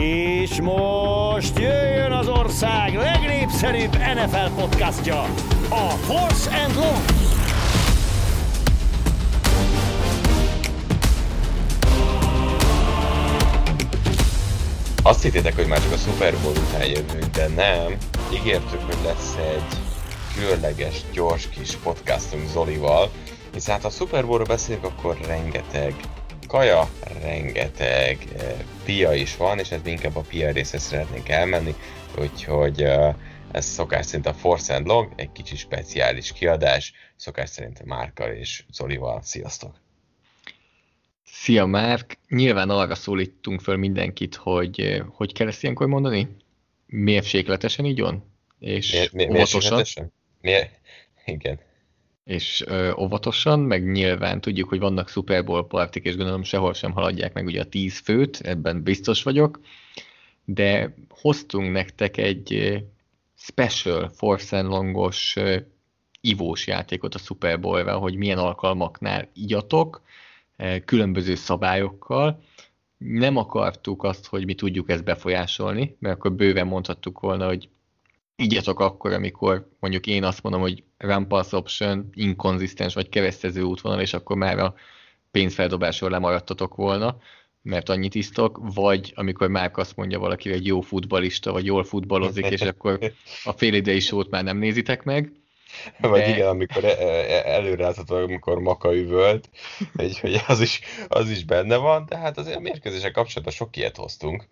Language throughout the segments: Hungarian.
És most jöjjön az ország legnépszerűbb NFL podcastja, a Force and Long. Azt hittétek, hogy már csak a Super Bowl után jövünk, de nem. Ígértük, hogy lesz egy különleges, gyors kis podcastunk Zolival, hiszen hát a Super Bowl-ról beszélünk, akkor rengeteg kaja, rengeteg eh, pia is van, és ez inkább a pia részre szeretnénk elmenni, úgyhogy eh, ez szokás szerint a Force and Long, egy kicsi speciális kiadás, szokás szerint a Márkal és Zolival. Sziasztok! Szia Márk! Nyilván arra szólítunk föl mindenkit, hogy eh, hogy kell ezt ilyenkor mondani? Mérsékletesen így van? És Miért, miért, óvatosan? Miért? Igen. És ö, óvatosan, meg nyilván tudjuk, hogy vannak Super Bowl partik, és gondolom sehol sem haladják meg ugye a 10 főt, ebben biztos vagyok, de hoztunk nektek egy special Force and Longos ivós játékot a Super Bowl-ra, hogy milyen alkalmaknál igyatok, különböző szabályokkal, nem akartuk azt, hogy mi tudjuk ezt befolyásolni, mert akkor bőven mondhattuk volna, hogy igyatok akkor, amikor mondjuk én azt mondom, hogy run pass option, inkonzisztens vagy keresztező útvonal, és akkor már a pénzfeldobásról lemaradtatok volna, mert annyit isztok, vagy amikor már azt mondja valaki, hogy egy jó futbalista, vagy jól futballozik, és akkor a fél idei sót már nem nézitek meg. De... Vagy igen, amikor e- e- előrázhatod, amikor Maka üvölt, hogy, hogy az, is, az is benne van, de hát azért a mérkőzések kapcsolatban sok ilyet hoztunk.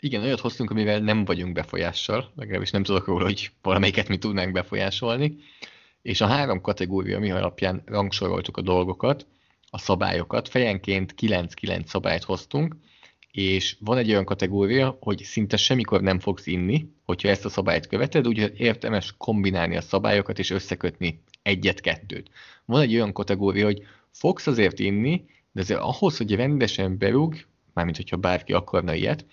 Igen, olyat hoztunk, amivel nem vagyunk befolyással, legalábbis nem tudok róla, hogy valamelyiket mi tudnánk befolyásolni. És a három kategória, mi alapján rangsoroltuk a dolgokat, a szabályokat, fejenként 9-9 szabályt hoztunk, és van egy olyan kategória, hogy szinte semmikor nem fogsz inni, hogyha ezt a szabályt követed, úgyhogy értemes kombinálni a szabályokat és összekötni egyet-kettőt. Van egy olyan kategória, hogy fogsz azért inni, de azért ahhoz, hogy rendesen berúg, mármint hogyha bárki akarna ilyet,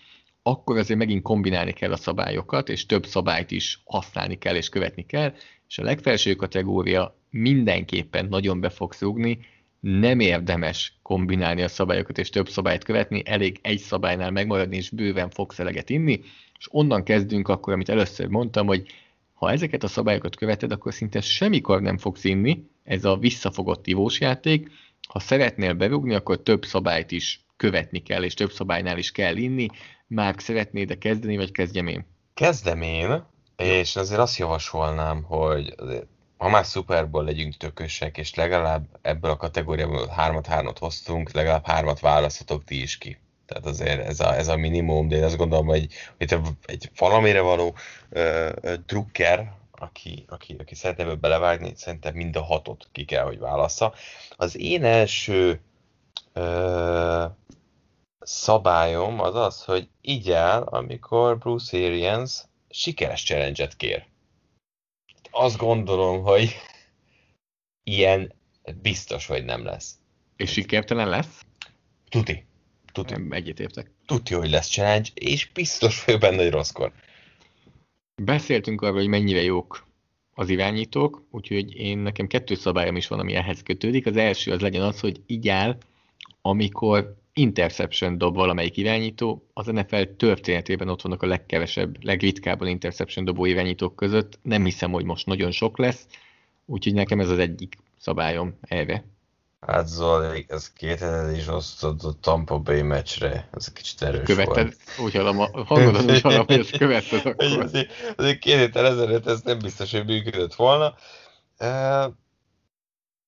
akkor azért megint kombinálni kell a szabályokat, és több szabályt is használni kell és követni kell, és a legfelső kategória mindenképpen nagyon be fog rúgni, nem érdemes kombinálni a szabályokat és több szabályt követni, elég egy szabálynál megmaradni, és bőven fogsz eleget inni, és onnan kezdünk akkor, amit először mondtam, hogy ha ezeket a szabályokat követed, akkor szinte semmikor nem fogsz inni, ez a visszafogott ivós játék, ha szeretnél berúgni, akkor több szabályt is követni kell, és több szabálynál is kell inni, Márk, szeretnéd de kezdeni, vagy kezdjem én? Kezdem én, és azért azt javasolnám, hogy ha már szuperból legyünk tökösek, és legalább ebből a kategóriából hármat-hármat hoztunk, legalább hármat választhatok ti is ki. Tehát azért ez a, ez a minimum, de én azt gondolom, hogy, hogy egy valamire való uh, drukker, aki, aki, aki szeretne ebbe belevágni, szerintem mind a hatot ki kell, hogy válassza. Az én első uh, szabályom az az, hogy így áll, amikor Bruce Arians sikeres challenge kér. Azt gondolom, hogy ilyen biztos, hogy nem lesz. És sikertelen lesz? Tuti. Tuti. Egyetértek. Tuti, hogy lesz challenge, és biztos vagyok benne, hogy rosszkor. Beszéltünk arról, hogy mennyire jók az irányítók, úgyhogy én nekem kettő szabályom is van, ami ehhez kötődik. Az első az legyen az, hogy így áll, amikor interception dob valamelyik irányító, az NFL történetében ott vannak a legkevesebb, legritkábban interception dobó irányítók között. Nem hiszem, hogy most nagyon sok lesz, úgyhogy nekem ez az egyik szabályom erre. Hát Zoli, ez két is osztod a Tampa Bay meccsre, ez egy kicsit erős követted, volt. Úgy hallom, a hangodon úgy hallom, hogy ezt követted akkor. Azért, azért két héttel ezelőtt ez nem biztos, hogy működött volna. Uh,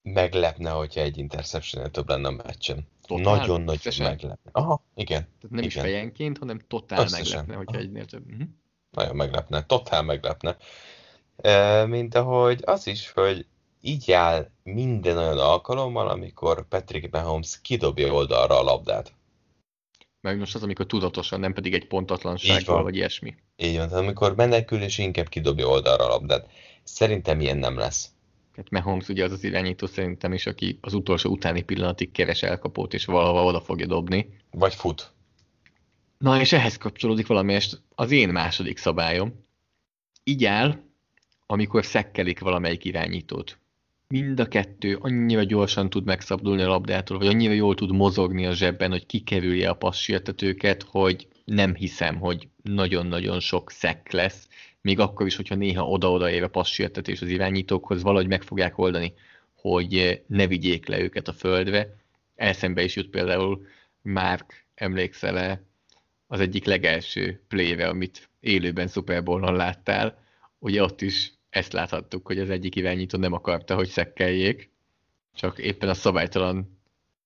meglepne, hogyha egy interception több lenne a meccsen. Nagyon nagy meglepne. Aha, igen. Tehát nem igen. is fejenként, hanem totál Összesen. meglepne, hogyha egynél több. Uh-huh. Nagyon meglepne, totál meglepne. E, mint ahogy az is, hogy így áll minden olyan alkalommal, amikor Patrick Mahomes kidobja oldalra a labdát. Meg most az, amikor tudatosan, nem pedig egy pontatlansággal, vagy ilyesmi. Így van, amikor menekül, és inkább kidobja oldalra a labdát. Szerintem ilyen nem lesz. Hát Mahomes ugye az az irányító szerintem is, aki az utolsó utáni pillanatig keres elkapót, és valahova oda fogja dobni. Vagy fut. Na, és ehhez kapcsolódik valami, és az én második szabályom. Így áll, amikor szekkelik valamelyik irányítót. Mind a kettő annyira gyorsan tud megszabdulni a labdától, vagy annyira jól tud mozogni a zsebben, hogy kikerülje a passzsértetőket, hogy nem hiszem, hogy nagyon-nagyon sok szek lesz, még akkor is, hogyha néha oda-oda éve passzsértetés az irányítókhoz, valahogy meg fogják oldani, hogy ne vigyék le őket a földre. Elszembe is jut például Márk, emlékszel-e, az egyik legelső pléve, amit élőben Super Bowl-on láttál, ugye ott is ezt láthattuk, hogy az egyik irányító nem akarta, hogy szekkeljék, csak éppen a szabálytalan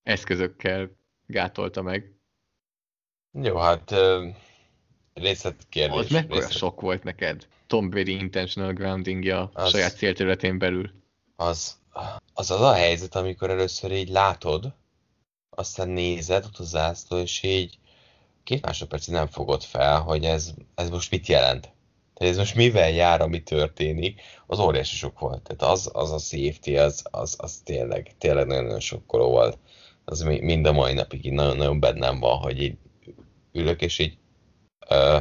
eszközökkel gátolta meg. Jó, hát részletkérdés. Az mekkora részlet... sok volt neked? Tom Brady intentional groundingja a saját célterületén belül. Az, az az a helyzet, amikor először így látod, aztán nézed ott az zászló, és így két másodpercig nem fogod fel, hogy ez, ez most mit jelent. Tehát ez most mivel jár, ami történik, az óriási sok volt. Tehát az, az a safety, az, az, az tényleg, tényleg nagyon-nagyon sokkoló volt. Az mind a mai napig így nagyon-nagyon bennem van, hogy így ülök, és így ö,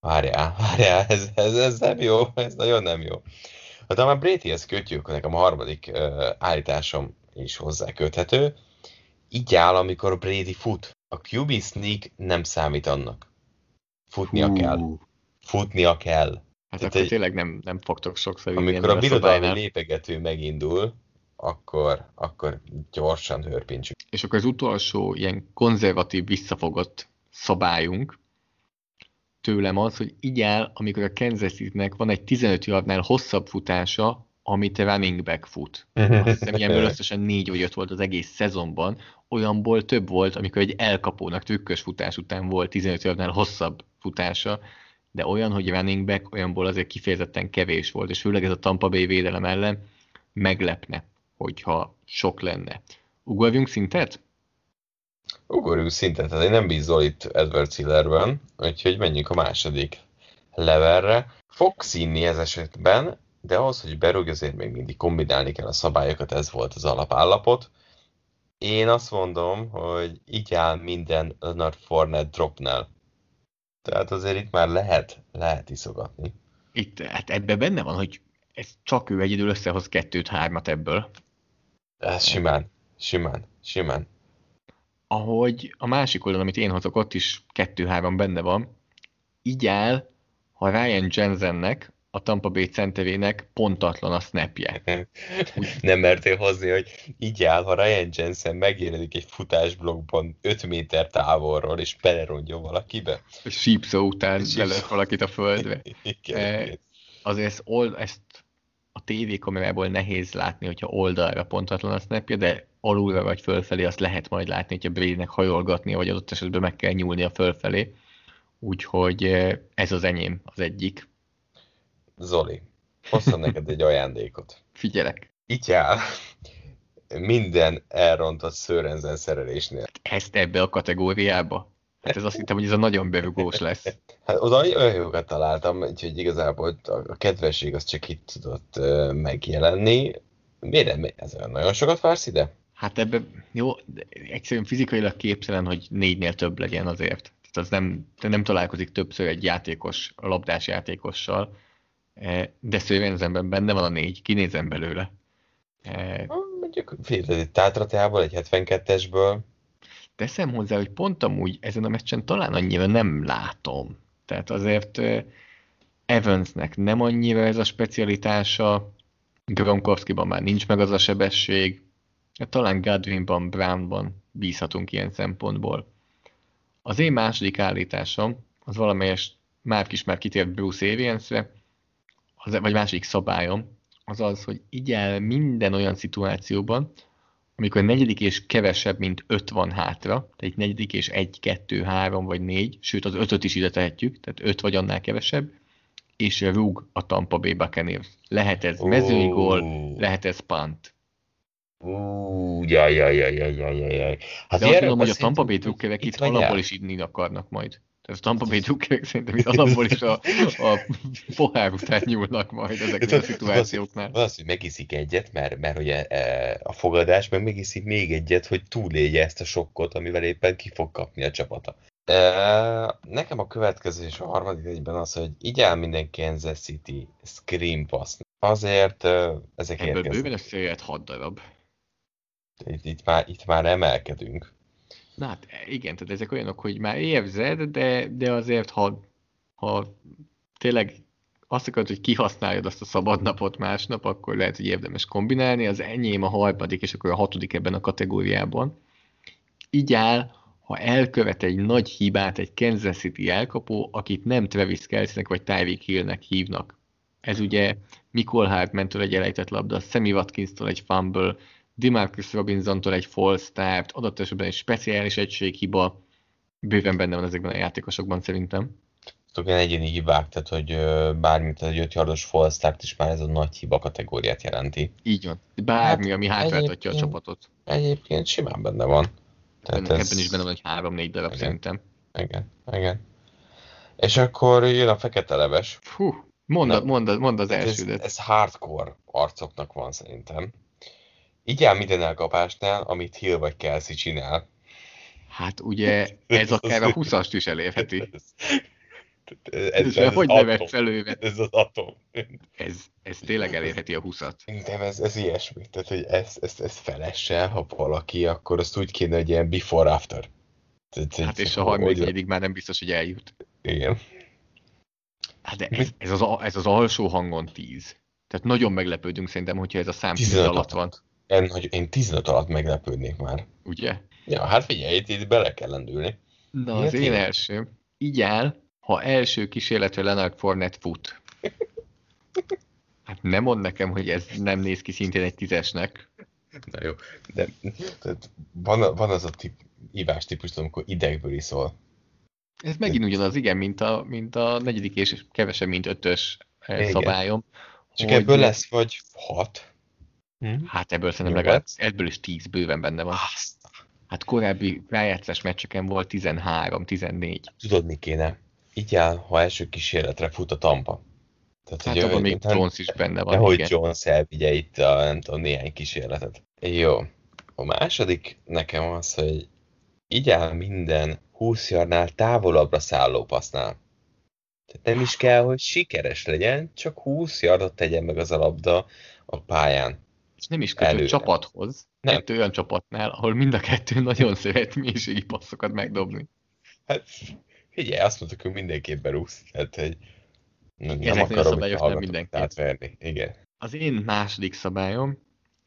várjál, várjál, ez, ez, ez nem jó, ez nagyon nem jó. Hát ha már Bradyhez kötjük, nekem a harmadik ö, állításom is hozzá köthető, így áll, amikor Brady fut. A QB sneak nem számít annak. Futnia Hú. kell. Futnia kell. Hát Tehát akkor egy, tényleg nem, nem fogtok sokszor Amikor a birodalmi lépegető megindul, akkor, akkor gyorsan hörpintsük. És akkor az utolsó ilyen konzervatív, visszafogott szabályunk tőlem az, hogy így amikor a Kansas City-nek van egy 15 yardnál hosszabb futása, amit running back fut. Azt hiszem, ilyenből összesen négy vagy öt volt az egész szezonban, olyanból több volt, amikor egy elkapónak trükkös futás után volt 15 yardnál hosszabb futása, de olyan, hogy running back, olyanból azért kifejezetten kevés volt, és főleg ez a Tampa Bay védelem ellen meglepne, hogyha sok lenne. Ugorjunk szintet? Ugorjunk szintet, tehát én nem bízol itt Edward Hillerben, úgyhogy menjünk a második levelre. Fog színni ez esetben, de ahhoz, hogy berúg, azért még mindig kombinálni kell a szabályokat, ez volt az alapállapot. Én azt mondom, hogy így áll minden Leonard Fournette dropnál. Tehát azért itt már lehet, lehet iszogatni. Itt, hát ebben benne van, hogy ez csak ő egyedül összehoz kettőt-hármat ebből. Ez simán, simán, simán. Ahogy a másik oldalon, amit én hozok, ott is kettő-három benne van. Így áll, ha Ryan Jensennek a Tampa Bay centerének pontatlan a snapje. Nem mertél hozni, hogy így áll, ha Ryan Jensen megjelenik egy futásblokkban 5 méter távolról, és belerondjon valakibe. Sípszó után belőtt valakit a földre. igen, e, azért ezt, old, ezt a tévékamerából nehéz látni, hogyha oldalra pontatlan a snapje, de alulra vagy fölfelé azt lehet majd látni, hogyha Bradynek hajolgatnia, vagy adott esetben meg kell nyúlni a fölfelé. Úgyhogy e, ez az enyém, az egyik. Zoli, hoztam neked egy ajándékot. Figyelek. Itt áll minden elrontott szőrenzen szerelésnél. Ezt ebbe a kategóriába? Hát ez azt hittem, hogy ez a nagyon berugós lesz. Hát oda olyan jókat találtam, úgyhogy igazából a kedvesség az csak itt tudott megjelenni. Miért nem? Ez olyan nagyon sokat vársz ide? Hát ebbe, jó, egyszerűen fizikailag képzelen, hogy négynél több legyen azért. Tehát az nem, nem találkozik többször egy játékos, a labdás játékossal, E, de szővényzemben benne van a négy, kinézem belőle. E, mondjuk egy tátrateából, egy 72-esből. Teszem hozzá, hogy pont amúgy ezen a meccsen talán annyira nem látom. Tehát azért e, Evansnek nem annyira ez a specialitása, Gronkowskiban már nincs meg az a sebesség, talán Godwinban, Brownban bízhatunk ilyen szempontból. Az én második állításom, az valamelyest már is már kitért Bruce Arians-re, az, vagy másik szabályom, az az, hogy igyel minden olyan szituációban, amikor negyedik és kevesebb, mint öt van hátra, tehát egy negyedik és egy, kettő, három vagy négy, sőt az ötöt is ide tehetjük, tehát öt vagy annál kevesebb, és rúg a Tampa Bay Buccaneers. Lehet ez mezői gól, lehet ez punt. Ú, jaj, jaj, jaj, jaj, jaj, jaj. Hát De azt mondom, hogy a Tampa Bay drukkerek itt, alapból is inni akarnak majd. Tehát a Tampa Bay drukkerek szerintem itt alapból is a, a pohár után nyúlnak majd ezeknél a szituációknál. Az, hogy megiszik egyet, mert, mert ugye a fogadás, meg megiszik még egyet, hogy túlélje ezt a sokkot, amivel éppen ki fog kapni a csapata. E, nekem a következő és a harmadik egyben az, hogy így áll minden Kansas City Scream Pass. Azért e, ezek Ebből érkeznek. bőven összejöhet hat darab. Itt, itt, már, itt már emelkedünk. Na hát igen, tehát ezek olyanok, hogy már érzed, de, de azért, ha, ha tényleg azt akarod, hogy kihasználjad azt a szabad napot másnap, akkor lehet, hogy érdemes kombinálni. Az enyém a harmadik, és akkor a hatodik ebben a kategóriában. Így áll, ha elkövet egy nagy hibát egy Kansas City elkapó, akit nem Travis Kelsey-nek vagy Tyreek Hill-nek hívnak. Ez ugye Mikol Hartman-től egy elejtett labda, Sammy Watkins-tól egy fumble, Demarcus Robinson-tól egy false start, adott esetben egy speciális egységhiba, bőven benne van ezekben a játékosokban szerintem. Tudok ilyen egyéni hibák, tehát hogy bármit egy 5 yardos false is már ez a nagy hiba kategóriát jelenti. Így van. Bármi, hát ami hátráltatja a csapatot. Egyébként simán benne van. Tehát Ebben ez... is benne van egy három-négy darab igen. szerintem. Igen, igen. És akkor jön a fekete leves. Fú, mondd, mondd, mondd az elsődet. Ez, ez hardcore arcoknak van szerintem. Így áll minden elkapásnál, amit Hill vagy Kelsey csinál. Hát ugye ez akár a 20-ast is elérheti. Ez, ez, ez, hogy nevet felővet. Ez az atom. Ez, ez tényleg elérheti a 20-at. De ez, ez ilyesmi. Tehát, hogy ez, ez, ez felesse, ha valaki, akkor azt úgy kéne, hogy ilyen before-after. Hát és a 34 már nem biztos, hogy eljut. Igen. Hát de ez, ez, az, ez az alsó hangon 10. Tehát nagyon meglepődünk szerintem, hogyha ez a szám 10 alatt van. Én, hogy én 15 alatt meglepődnék már. Ugye? Ja, hát figyelj, itt, itt bele kell lendülni. Na, Miért az én, én első. Így áll, ha első kísérletre Leonard Fournette fut. Hát nem mond nekem, hogy ez nem néz ki szintén egy tízesnek. Na jó, de tehát van, van az a tip, ívás típus, amikor idegből iszol. Ez megint ugyanaz, igen, mint a, mint a negyedik és kevesebb, mint ötös eh, igen. szabályom. Csak hogy... ebből lesz vagy hat. Hm? Hát ebből szerintem legalább, ebből is tíz bőven benne van. Hát korábbi rájátszás meccseken volt 13, 14. Tudod, mi kéne? Így áll, ha első kísérletre fut a Tampa. Tehát, hát abban még Jones is benne van. Nehogy Jones elvigye itt a, nem tudom, néhány kísérletet. Jó. A második nekem az, hogy így áll minden 20 jarnál távolabbra szálló passznál. Tehát nem is kell, hogy sikeres legyen, csak 20 yardot tegyen meg az a labda a pályán. És nem is kötő csapathoz. Nem. Kettő olyan csapatnál, ahol mind a kettő nagyon szeret mélységi passzokat megdobni. Hát figyelj, azt mondtuk, hogy mindenképp berúgsz. Tehát, hogy nem Ezeknél akarom nem mindenki. átverni. Igen. Az én második szabályom,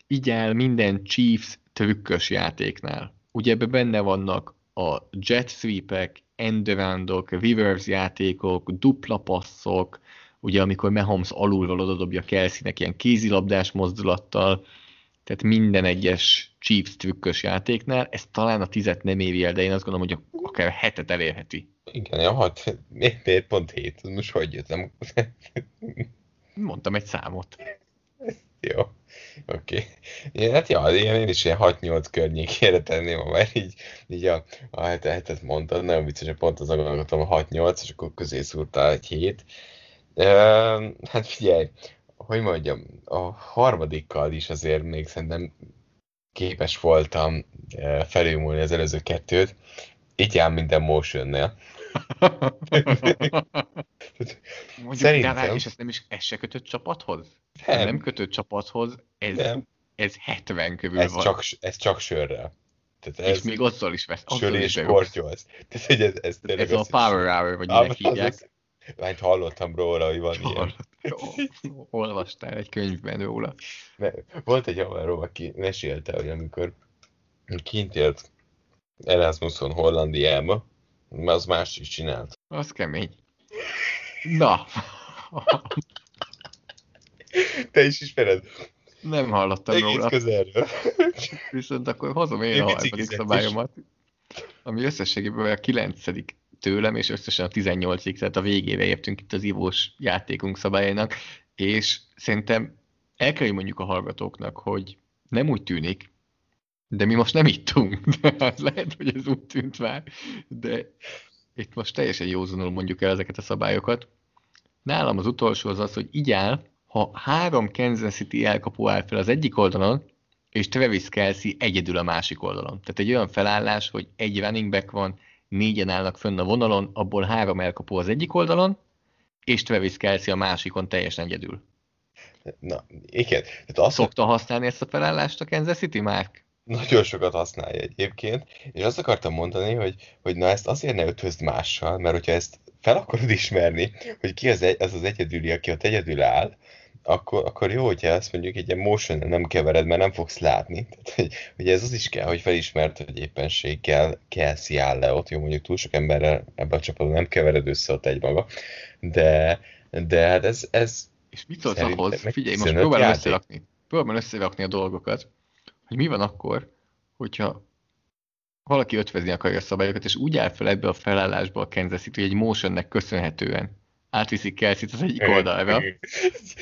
így áll minden Chiefs trükkös játéknál. Ugye ebben benne vannak a jet sweepek, endaroundok, reverse játékok, dupla passzok, ugye amikor Mahomes alulról odadobja Kelsey-nek ilyen kézilabdás mozdulattal, tehát minden egyes Chiefs trükkös játéknál, ez talán a tizet nem éri el, de én azt gondolom, hogy akár hetet elérheti. Igen, ja, hát miért, miért pont hét? Most hogy jöttem? Mondtam egy számot. Jó, oké. Okay. Hát ja, ilyen, én is ilyen 6-8 környékére tenném, mert így, így a, a hetet mondtad, nagyon vicces, hogy pont az gondoltam a 6-8, és akkor közé szúrtál egy 7. Hát figyelj, hogy mondjam, a harmadikkal is azért még szerintem képes voltam felülmúlni az előző kettőt, így áll minden motionnél. Mondjuk, Szerintem... de és ez nem is ez se kötött csapathoz? Nem. nem kötött csapathoz, ez, nem. ez 70 körül ez van. Csak, ez csak sörrel. Tehát ez és még azzal is vesz. Sör és kortyolsz. Tehát, hogy ez, ez, ez a power hour, vagy minek hívják. Lányt hallottam róla, hogy van ilyen. Olvastál egy könyvben róla. Ne, volt egy haverom, aki mesélte, hogy amikor kint élt Erasmuson Hollandiába, az más is csinált. Az kemény. Na. Te is ismered? Nem hallottam Egész róla. közelről. Viszont akkor hozom én, én a harmadik szabályomat, ami összességében a kilencedik tőlem, és összesen a 18 tehát a végére értünk itt az ivós játékunk szabályainak, és szerintem el kell, hogy mondjuk a hallgatóknak, hogy nem úgy tűnik, de mi most nem ittunk. Hát lehet, hogy ez úgy tűnt már, de itt most teljesen józanul mondjuk el ezeket a szabályokat. Nálam az utolsó az az, hogy így áll, ha három Kansas City elkapó áll fel az egyik oldalon, és Travis Kelsey egyedül a másik oldalon. Tehát egy olyan felállás, hogy egy running back van, négyen állnak fönn a vonalon, abból három elkapó az egyik oldalon, és Travis Kelsey a másikon teljesen egyedül. Na, igen. Tehát azt Szokta használni ezt a felállást a Kansas City, Mark? nagyon sokat használja egyébként, és azt akartam mondani, hogy, hogy na ezt azért ne ötvözd mással, mert hogyha ezt fel akarod ismerni, hogy ki az egy, ez az egyedüli, aki ott egyedül áll, akkor, akkor jó, hogyha ezt mondjuk egy motion nem kevered, mert nem fogsz látni. Tehát, hogy, hogy ez az is kell, hogy felismert, hogy éppenséggel Kelsey áll le ott, jó, mondjuk túl sok emberrel ebben a csapatban nem kevered össze ott egy maga, de, de hát ez, ez És mit szólsz ahhoz? Figyelj, most próbálom összerakni, próbálom összerakni a dolgokat, hogy mi van akkor, hogyha valaki ötvezni akarja a szabályokat, és úgy áll fel ebbe a felállásba a Kansas City, hogy egy motionnek köszönhetően átviszik Kelsey-t az egyik oldalra,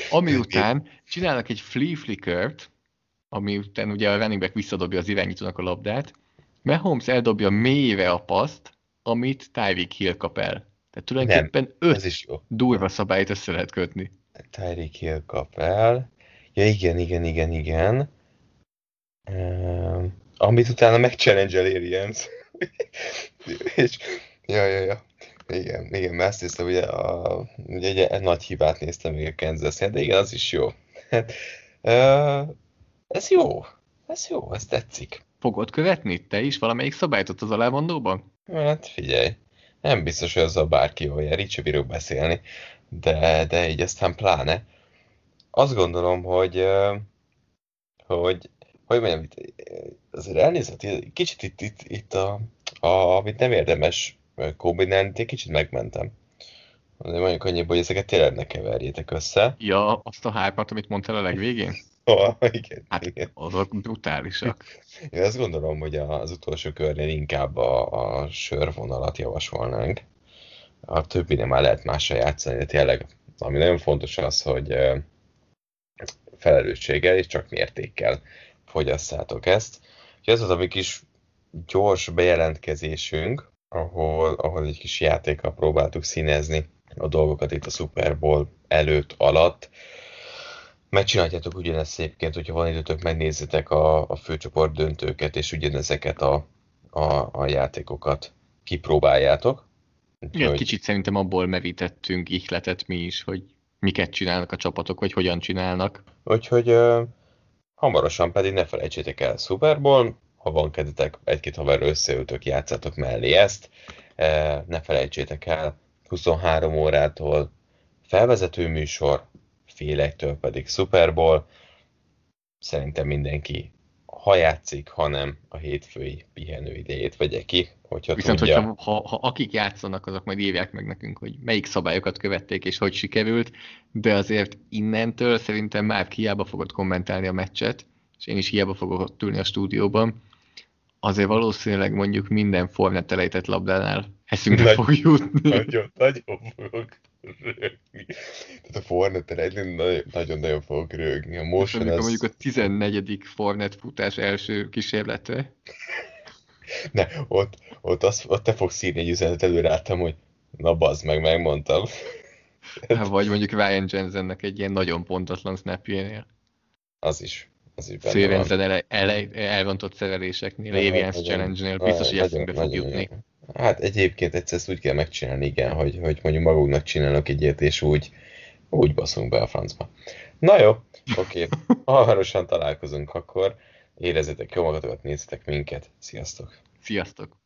ami után csinálnak egy flea flickert, ami után ugye a running back visszadobja az irányítónak a labdát, Mahomes eldobja mélyre a paszt, amit Tyreek Hill kap el. Tehát tulajdonképpen Nem, öt is jó. durva szabályt össze lehet kötni. Tyreek Hill kap el. Ja igen, igen, igen, igen. Uh, amit utána megchallenge Arians. és, ja, ja, ja. Igen, igen, hiszem, ugye, a, ugye egy, egy nagy hibát néztem még a kansas de igen, az is jó. uh, ez jó. Ez jó, ez tetszik. Fogod követni te is valamelyik szabályt ott az alámondóban? Hát figyelj, nem biztos, hogy azzal bárki jól jár, így sem bírok beszélni, de, de így aztán pláne. Azt gondolom, hogy, hogy hogy mondjam, itt, azért elnézett, kicsit itt, itt, itt a, a, amit nem érdemes kombinálni, egy kicsit megmentem. De mondjuk annyiból, hogy ezeket tényleg ne keverjétek össze. Ja, azt a hármat, amit mondtál a legvégén? Oh, igen, hát igen. azok brutálisak. Én azt gondolom, hogy az utolsó körnél inkább a, a sörvonalat javasolnánk. A többi nem már lehet másra játszani, de tényleg, ami nagyon fontos az, hogy felelősséggel és csak mértékkel fogyasszátok ezt. Úgyhogy ez az a mi kis gyors bejelentkezésünk, ahol, ahol egy kis játékkal próbáltuk színezni a dolgokat itt a Super Bowl előtt, alatt. Megcsináljátok ugyanezt egyébként, hogyha van időtök, megnézzetek a, a főcsoport döntőket, és ugyanezeket a, a, a játékokat kipróbáljátok. Igen, hogy... kicsit szerintem abból merítettünk ihletet mi is, hogy miket csinálnak a csapatok, vagy hogyan csinálnak. Úgyhogy uh, hamarosan pedig ne felejtsétek el Super Bowl, ha van kedvetek, egy-két haver összeültök, játszatok mellé ezt. Ne felejtsétek el, 23 órától felvezető műsor, félektől pedig Super Bowl. Szerintem mindenki ha játszik, hanem a hétfői pihenő idejét vegye ki, hogyha Viszont, tudja. hogyha ha, ha akik játszanak, azok majd írják meg nekünk, hogy melyik szabályokat követték és hogy sikerült, de azért innentől szerintem már hiába fogod kommentálni a meccset, és én is hiába fogok ott ülni a stúdióban, azért valószínűleg mondjuk minden Fornet elejtett labdánál eszünkbe Nagy, fog jutni. Nagyon, nagyon fogok rögni. Tehát a Fornet nagyon-nagyon fogok rögni. A motion az... Mondjuk a 14. Fornet futás első kísérletre. Ne, ott, ott, az, ott te fogsz írni egy üzenetet előre hogy na bazd meg, megmondtam. Hát, vagy mondjuk Ryan Jensennek egy ilyen nagyon pontatlan snapjénél. Az is. Stevenson ele, ele, elrontott szereléseknél, Avians Challenge-nél biztos, hogy eszünkbe fog jutni. Hát egyébként egyszer ezt úgy kell megcsinálni, igen, hogy, hogy mondjuk magunknak csinálok egy ilyet, és úgy, úgy baszunk be a francba. Na jó, oké. Okay. Hamarosan találkozunk akkor. Érezzetek jó magatokat, nézzetek minket. Sziasztok! Sziasztok!